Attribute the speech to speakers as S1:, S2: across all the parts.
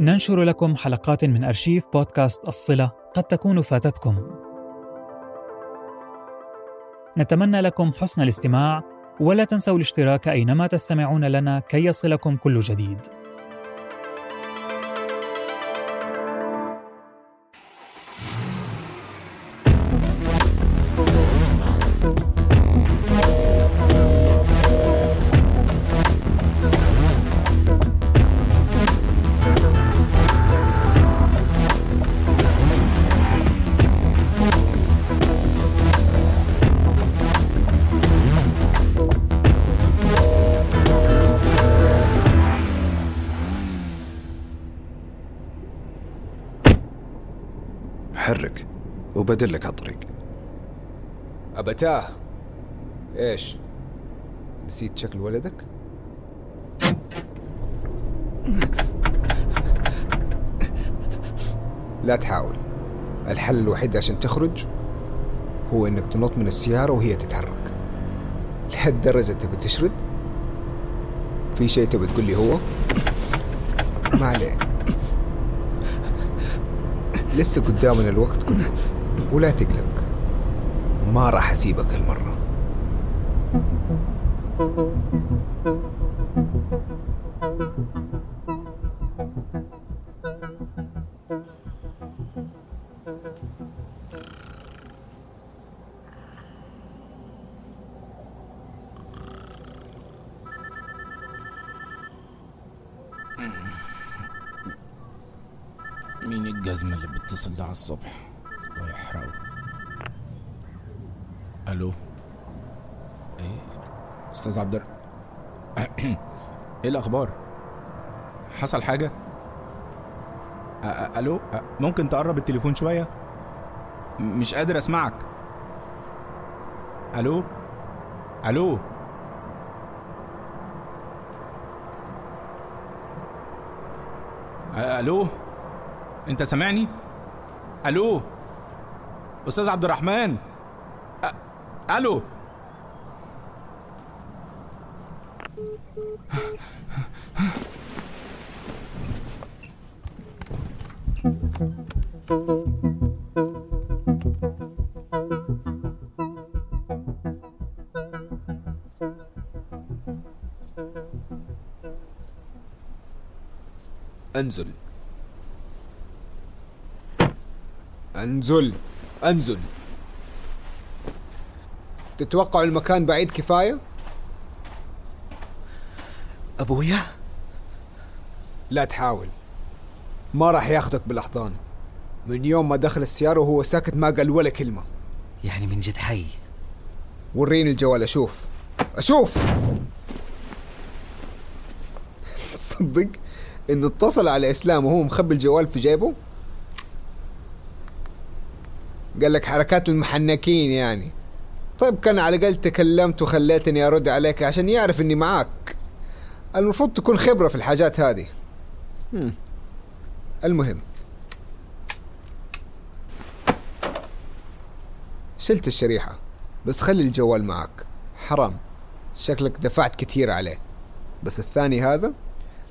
S1: ننشر لكم حلقات من أرشيف بودكاست الصلة قد تكون فاتتكم. نتمنى لكم حسن الاستماع ولا تنسوا الاشتراك أينما تستمعون لنا كي يصلكم كل جديد.
S2: وبدلك على الطريق
S3: أبتاه إيش؟ نسيت شكل ولدك؟ لا تحاول الحل الوحيد عشان تخرج هو إنك تنط من السيارة وهي تتحرك لهالدرجة تبي تشرد؟ في شيء تبي تقول لي هو؟ ما عليه لسه قدامنا الوقت كله ولا تقلق ما راح أسيبك هالمرة
S4: مين الجزمة اللي بتتصل ده على الصبح؟ يحرقه ألو؟ إيه؟ أستاذ عبد الر- إيه الأخبار؟ حصل أ- ألو؟ ممكن تقرب التليفون شوية؟ م- مش قادر أسمعك. ألو؟ ألو؟ ألو؟ أنت سامعني؟ ألو؟ أستاذ عبد الرحمن. أ... ألو.
S3: أنزل. أنزل. أنزل. تتوقع المكان بعيد كفاية؟
S5: أبويا؟
S3: لا تحاول. ما راح ياخدك بالأحضان. من يوم ما دخل السيارة وهو ساكت ما قال ولا كلمة.
S5: يعني من جد حي
S3: وريني الجوال أشوف. أشوف! تصدق إنه اتصل على إسلام وهو مخبي الجوال في جيبه؟ قال لك حركات المحنكين يعني. طيب كان على الأقل تكلمت وخليتني أرد عليك عشان يعرف إني معاك. المفروض تكون خبرة في الحاجات هذه. هم. المهم. شلت الشريحة بس خلي الجوال معك. حرام. شكلك دفعت كتير عليه. بس الثاني هذا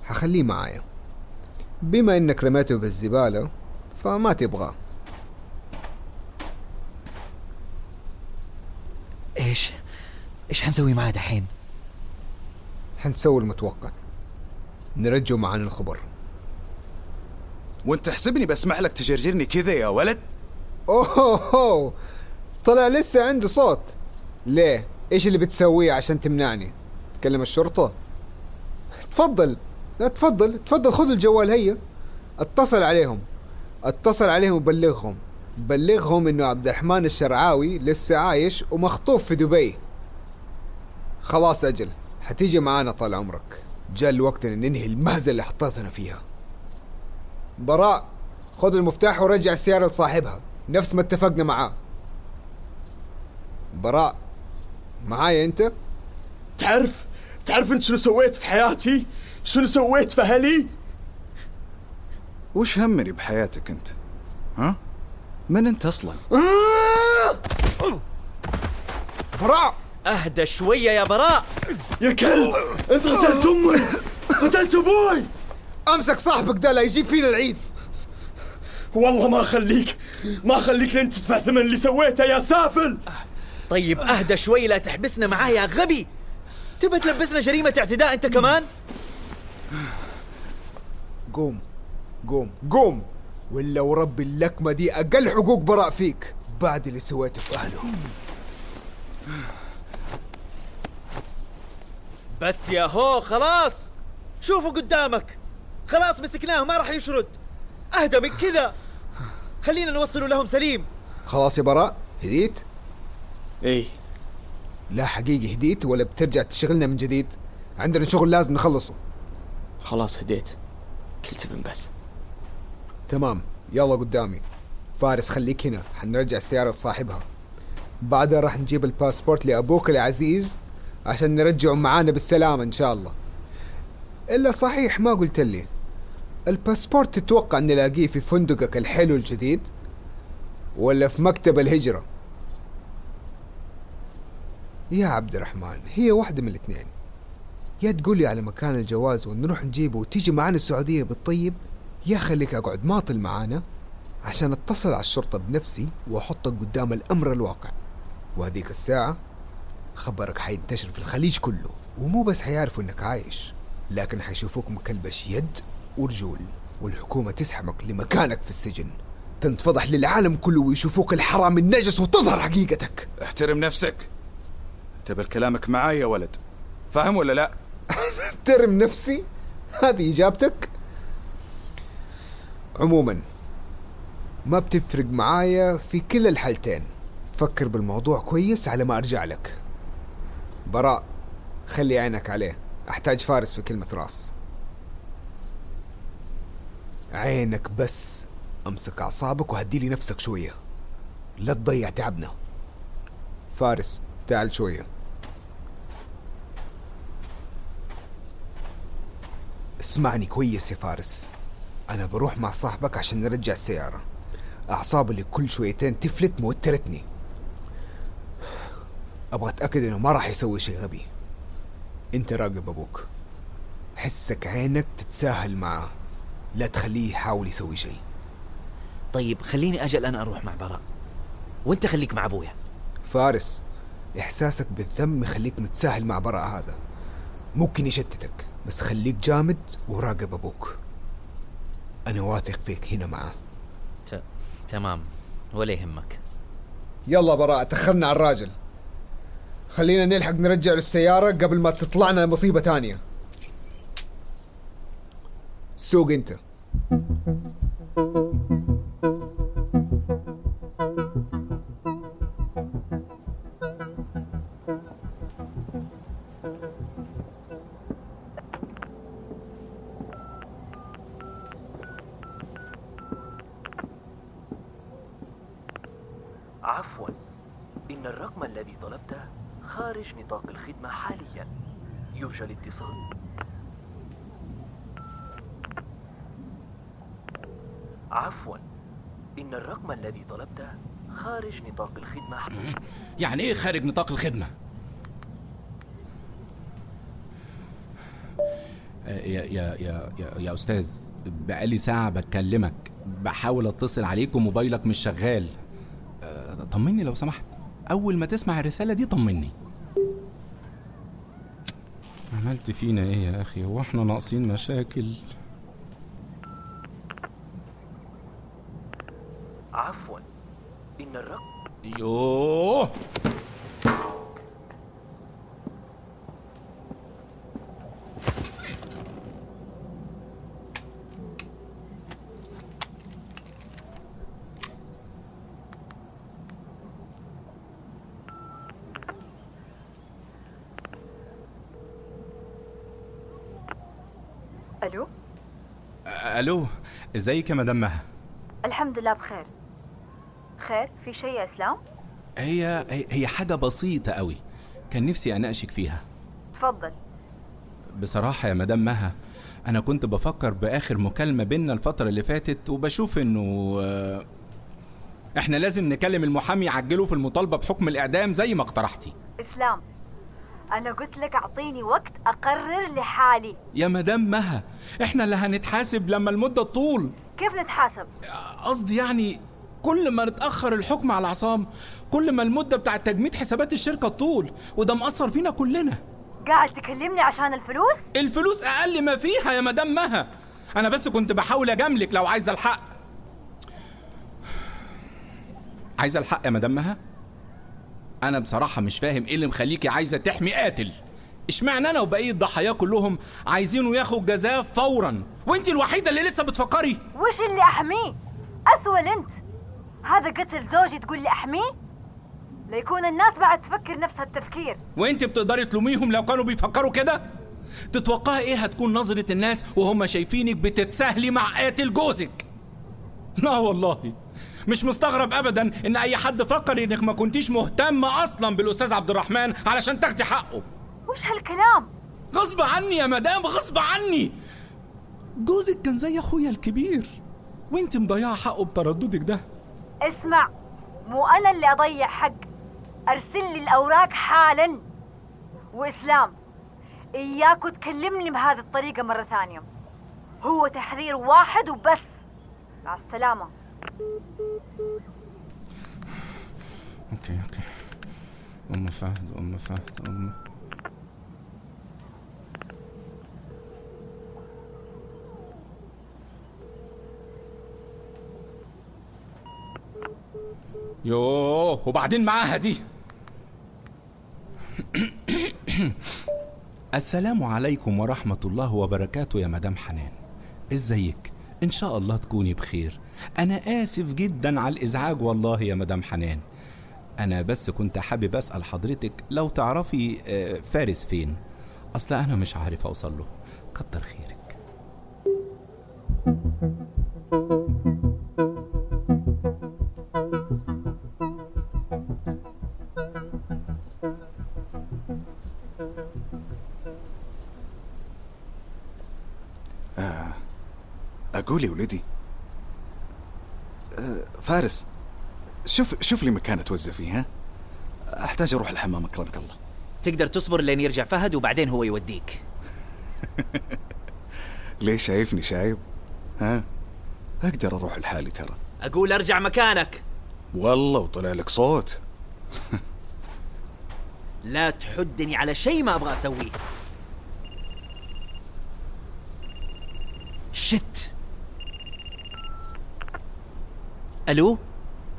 S3: حخليه معايا. بما إنك رميته بالزبالة فما تبغاه.
S5: إيش؟ إيش حنسوي معاه دحين؟
S3: حنسوي المتوقع. نرجو معانا الخبر.
S2: وانت تحسبني بسمح لك تجرجرني كذا يا ولد؟
S3: اوه أوه. طلع لسه عنده صوت. ليه؟ إيش اللي بتسويه عشان تمنعني؟ تكلم الشرطة؟ تفضل. لا تفضل. تفضل خذ الجوال هيا. اتصل عليهم. اتصل عليهم وبلغهم. بلغهم إنه عبد الرحمن الشرعاوي لسه عايش ومخطوف في دبي. خلاص أجل حتيجي معانا طال عمرك. جاء الوقت إن ننهي المهزة اللي حطيتنا فيها. براء خذ المفتاح ورجع السيارة لصاحبها. نفس ما اتفقنا معاه. براء معايا أنت؟
S6: تعرف تعرف أنت شنو سويت في حياتي؟ شنو سويت في أهلي؟
S2: وش همني بحياتك أنت؟ ها؟ من انت أصلا؟
S3: براء!
S5: أهدى شوية يا براء.
S6: يا كلب! انت قتلت أمي! قتلت أبوي!
S3: أمسك صاحبك ده لا يجيب فينا العيد.
S6: والله ما أخليك! ما أخليك لين تدفع ثمن اللي سويته يا سافل!
S5: طيب اهدى شوي لا تحبسنا معاه يا غبي. تبى تلبسنا جريمة اعتداء أنت كمان؟
S3: قوم قوم قوم. ولا ورب اللكمة دي أقل حقوق براء فيك. بعد اللي سويته في أهله.
S5: بس يا هو خلاص. شوفوا قدامك. خلاص مسكناه ما راح يشرد. أهدى من كذا. خلينا نوصله لهم سليم.
S3: خلاص يا براء. هديت؟
S6: إيه.
S3: لا حقيقي هديت ولا بترجع تشغلنا من جديد. عندنا شغل لازم نخلصه.
S6: خلاص هديت. كل سبن بس.
S3: تمام. يلا قدامي. فارس خليك هنا. حنرجع السيارة لصاحبها بعدها راح نجيب الباسبورت لأبوك العزيز عشان نرجعه معانا بالسلامة إن شاء الله. إلا صحيح ما قلت لي. الباسبورت تتوقع نلاقيه في فندقك الحلو الجديد ولا في مكتب الهجرة؟ يا عبد الرحمن هي واحدة من الاثنين. يا تقولي على مكان الجواز ونروح نجيبه وتيجي معانا السعودية بالطيب؟ يا خليك اقعد ماطل معانا عشان أتصل على الشرطة بنفسي وأحطك قدام الأمر الواقع. وهذيك الساعة خبرك حينتشر في الخليج كله ومو بس حيعرفوا إنك عايش لكن حيشوفوك مكلبش يد ورجول والحكومة تسحبك لمكانك في السجن. تنتفضح للعالم كله ويشوفوك الحرام النجس وتظهر حقيقتك.
S2: احترم نفسك. أنت بالكلامك معاي يا ولد. فاهم ولا لا؟
S3: ترم نفسي؟ هذه إجابتك؟ عموما. ما بتفرق معايا في كل الحالتين. فكر بالموضوع كويس على ما أرجع لك. براء خلي عينك عليه. أحتاج فارس في كلمة راس. عينك بس. أمسك أعصابك وهدي لي نفسك شوية. لا تضيع تعبنا. فارس تعال شوية. اسمعني كويس يا فارس. أنا بروح مع صاحبك عشان نرجع السيارة. أعصابي اللي كل شويتين تفلت موترتني. أبغى أتأكد إنه ما راح يسوي شيء غبي. أنت راقب أبوك. حسك عينك تتساهل معاه لا تخليه يحاول يسوي شيء.
S5: طيب خليني أجل أنا أروح مع براء. وأنت خليك مع أبويا.
S3: فارس إحساسك بالذنب يخليك متساهل مع براء هذا. ممكن يشتتك بس خليك جامد وراقب أبوك. أنا واثق فيك هنا معاه
S5: ت... تمام. ولا يهمك.
S3: يلا براء تأخرنا على الراجل. خلينا نلحق نرجع له السيارة قبل ما تطلعنا مصيبة تانية سوق أنت.
S7: عفوا. إن الرقم الذي طلبته خارج نطاق الخدمة.
S4: يعني إيه خارج نطاق الخدمة؟ آه، يا يا يا يا, أستاذ بقالي ساعة بكلمك. بحاول اتصل عليك وموبايلك مش شغال. آه، طمني لو سمحت. أول ما تسمع الرسالة دي طمني. عملت فينا إيه يا أخي؟ هو إحنا ناقصين مشاكل.
S7: عفوا. إن الرقم
S4: يوه. ألو؟ ألو إزيك يا مدام مها
S8: الحمد لله بخير. خير في شيء يا اسلام؟
S4: هي هي- حاجة بسيطة قوي. كان نفسي أناقشك فيها.
S8: تفضل
S4: بصراحة يا مدام مها أنا كنت بفكر بآخر مكالمة بينا الفترة اللي فاتت وبشوف إنه آه، إحنا لازم نكلم المحامي يعجله في المطالبة بحكم الإعدام زي ما اقترحتي.
S8: اسلام أنا قلت لك أعطيني وقت أقرر لحالي.
S4: يا مدام مها إحنا اللي هنتحاسب لما المدة تطول.
S8: كيف نتحاسب؟
S4: قصدي يعني كل ما نتأخر الحكم على عصام كل ما المدة بتاعة تجميد حسابات الشركة تطول وده مأثر فينا كلنا.
S8: قاعد تكلمني عشان الفلوس؟
S4: الفلوس أقل ما فيها يا مدام مها. أنا بس كنت بحاول أجاملك لو عايزة الحق. عايزة الحق يا مدام مها؟ أنا بصراحة مش فاهم إيه اللي مخليكي عايزة تحمي قاتل. إشمعنى أنا وبقية الضحايا كلهم عايزينه ياخد جزاء فورا؟ وانت الوحيدة اللي لسه بتفكري.
S8: وش اللي أحميه؟ أثول أنت. هذا قتل زوجي تقول لي أحميه؟ ليكون الناس بعد تفكر نفس التفكير
S4: وانت بتقدري تلوميهم لو كانوا بيفكروا كده؟ تتوقعي إيه هتكون نظرة الناس وهم شايفينك بتتساهلي مع قاتل جوزك؟ لا والله. مش مستغرب ابدا إن أي حد فكر إنك ما كنتيش مهتمة أصلا بالأستاذ عبد الرحمن علشان تاخدي حقه.
S8: وش هالكلام؟
S4: غصب عني يا مدام غصب عني. جوزك كان زي أخويا الكبير. وانت مضيعه حقه بترددك ده؟
S8: اسمع مو أنا اللي أضيع حق. أرسل لي الأوراق حالا. وإسلام إياك تكلمني بهذه الطريقة مرة ثانية. هو تحذير واحد وبس. مع السلامة.
S4: okay okay. أم فهد أم فهد أم يوه وبعدين معاها دي. السلام عليكم ورحمة الله وبركاته يا مدام حنان. إزيك؟ إن شاء الله تكوني بخير. أنا آسف جدا على الإزعاج والله يا مدام حنان. أنا بس كنت حابب أسأل حضرتك لو تعرفي آه، فارس فين؟ أصل أنا مش عارف أوصل له. كتر خيرك.
S2: أقول يا ولدي أه، فارس شوف شوف لي مكان أتوزع فيه ها؟ أحتاج أروح الحمام أكرمك الله.
S5: تقدر تصبر لين يرجع فهد وبعدين هو يوديك.
S2: ليش شايفني شايب؟ ها؟ أقدر أروح لحالي ترى.
S5: أقول أرجع مكانك.
S2: والله وطلع لك صوت.
S5: لا تحدني على شيء ما أبغى أسويه. ألو؟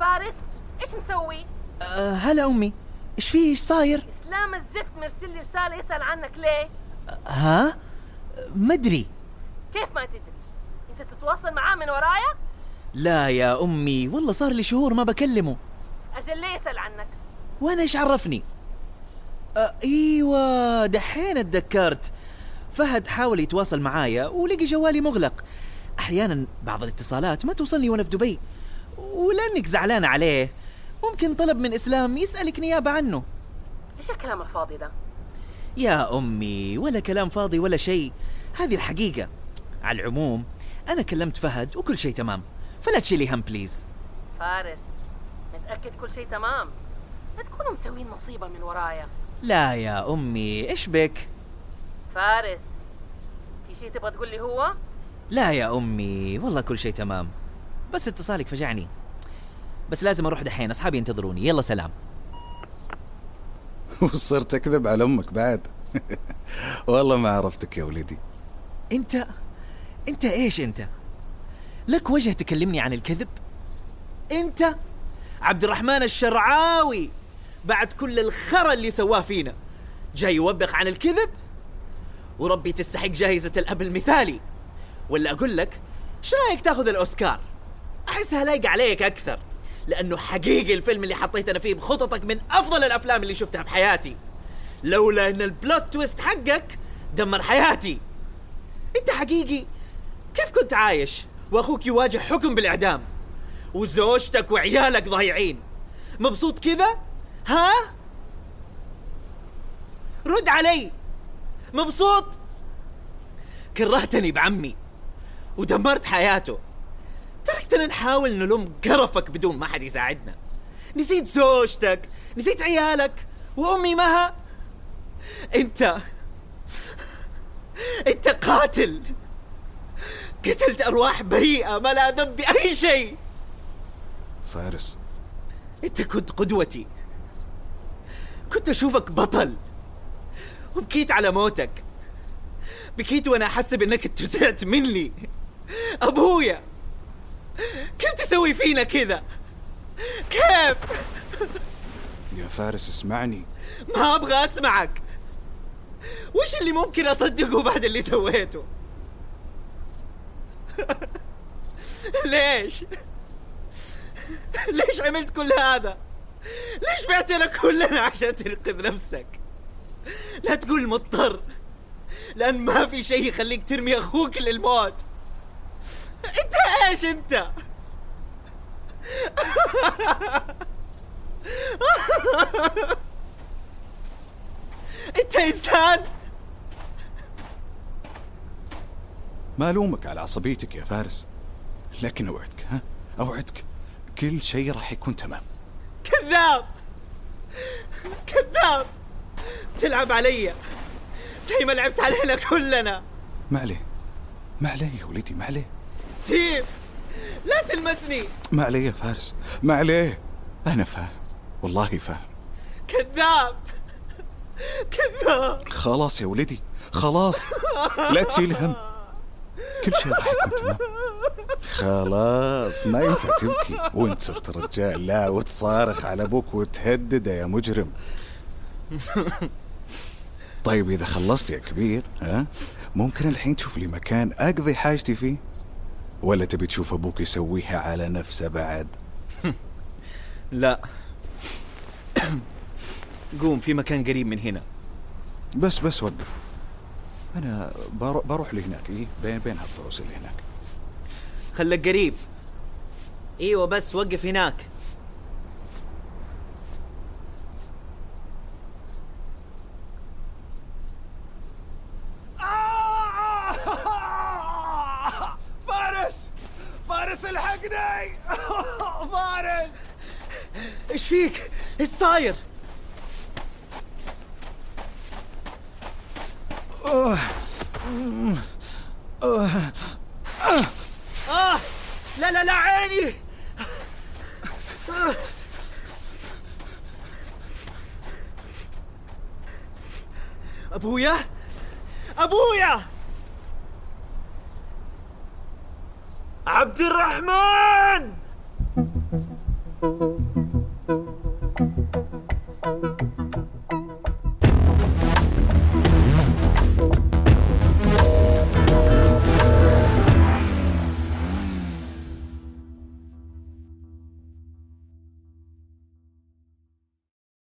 S9: فارس إيش مسوي؟
S5: أه هلا أمي. إيش فيه إيش صاير؟
S9: إسلام الزفت مرسل لي رسالة يسأل عنك ليه؟
S5: ها؟ مدري
S9: كيف ما تدري؟ أنت تتواصل معاه من ورايا؟
S5: لا يا أمي والله صار لي شهور ما بكلمه.
S9: أجل ليه يسأل عنك؟
S5: وأنا إيش عرفني؟ أه إيوه دحين اتذكرت فهد حاول يتواصل معايا ولقي جوالي مغلق. أحيانا بعض الاتصالات ما توصلني وأنا في دبي. ولأنك زعلانة عليه. ممكن طلب من إسلام يسألك نيابة عنه.
S9: إيش الكلام الفاضي ده؟
S5: يا أمي ولا كلام فاضي ولا شيء. هذه الحقيقة. على العموم أنا كلمت فهد وكل شيء تمام. فلا تشيلي هم بليز
S9: فارس متأكد كل شيء تمام؟ لا تكونوا مسوين مصيبة من ورايا.
S5: لا يا أمي إيش بك؟
S9: فارس في شيء تبغى تقول لي هو؟
S5: لا يا أمي والله كل شيء تمام. بس اتصالك فجعني. بس لازم أروح دحين أصحابي ينتظروني. يلا سلام.
S2: وصرت أكذب على أمك بعد. والله ما عرفتك يا ولدي.
S5: أنت أنت إيش أنت؟ لك وجه تكلمني عن الكذب؟ أنت عبد الرحمن الشرعاوي بعد كل الخرا اللي سواه فينا. جاي يوبخ عن الكذب؟ وربي تستحق جائزة الأب المثالي. ولا أقول لك شو رأيك تأخذ الأوسكار؟ أحسها لايقة عليك أكثر لأنه حقيقي الفيلم اللي حطيتنا فيه بخططك من أفضل الأفلام اللي شفتها بحياتي. لولا أن البلوت تويست حقك دمر حياتي. أنت حقيقي؟ كيف كنت عايش؟ وأخوك يواجه حكم بالإعدام. وزوجتك وعيالك ضايعين. مبسوط كذا؟ ها؟ رد علي. مبسوط؟ كرهتني بعمي. ودمرت حياته. تركتنا نحاول نلم قرفك بدون ما حد يساعدنا. نسيت زوجتك نسيت عيالك وأمي مها. أنت أنت قاتل. قتلت أرواح بريئة ما لها ذنب بأي شيء.
S2: فارس.
S5: أنت كنت قدوتي. كنت أشوفك بطل. وبكيت على موتك. بكيت وأنا احسب انك اتجعت مني. أبويا. كيف تسوي فينا كذا؟ كيف؟
S2: يا فارس اسمعني.
S5: ما أبغى أسمعك. وش اللي ممكن أصدقه بعد اللي سويته؟ ليش؟ ليش عملت كل هذا؟ ليش بعتنا كلنا عشان تنقذ نفسك؟ لا تقول مضطر لأن ما في شيء يخليك ترمي أخوك للموت. انت إيش انت؟ انت انسان؟
S2: ما ألومك على عصبيتك يا فارس؟ لكن أوعدك ها؟ أوعدك كل شيء راح يكون تمام.
S5: كذاب! كذاب! تلعب علي! زي ما لعبت علينا كلنا!
S2: ما عليه. ما عليه يا ولدي ما عليه.
S5: سيف! لا تلمسني!
S2: ما عليه يا فارس. ما عليه أنا فاهم. والله فاهم.
S5: كذاب! كذاب!
S2: خلاص يا ولدي خلاص. لا تشيل هم. كل شيء راح يكون تمام. خلاص. ما ينفع تبكي. وانت صرت رجال. لا وتصارخ على أبوك وتهدده يا مجرم. طيب إذا خلصت يا كبير ها ممكن الحين تشوف لي مكان أقضي حاجتي فيه؟ ولا تبي تشوف أبوك يسويها على نفسه بعد؟
S5: لا. قوم في مكان قريب من هنا.
S2: بس بس وقف. أنا بروح, لهناك. إيه بين بين هالطروس اللي هناك.
S5: خلك قريب. إيوه بس وقف هناك
S2: فارس فارس الحقني فارس
S5: إيش فيك إيش صاير آه لا لا لا عيني آه. أبويا؟ أبويا! عبد الرحمن!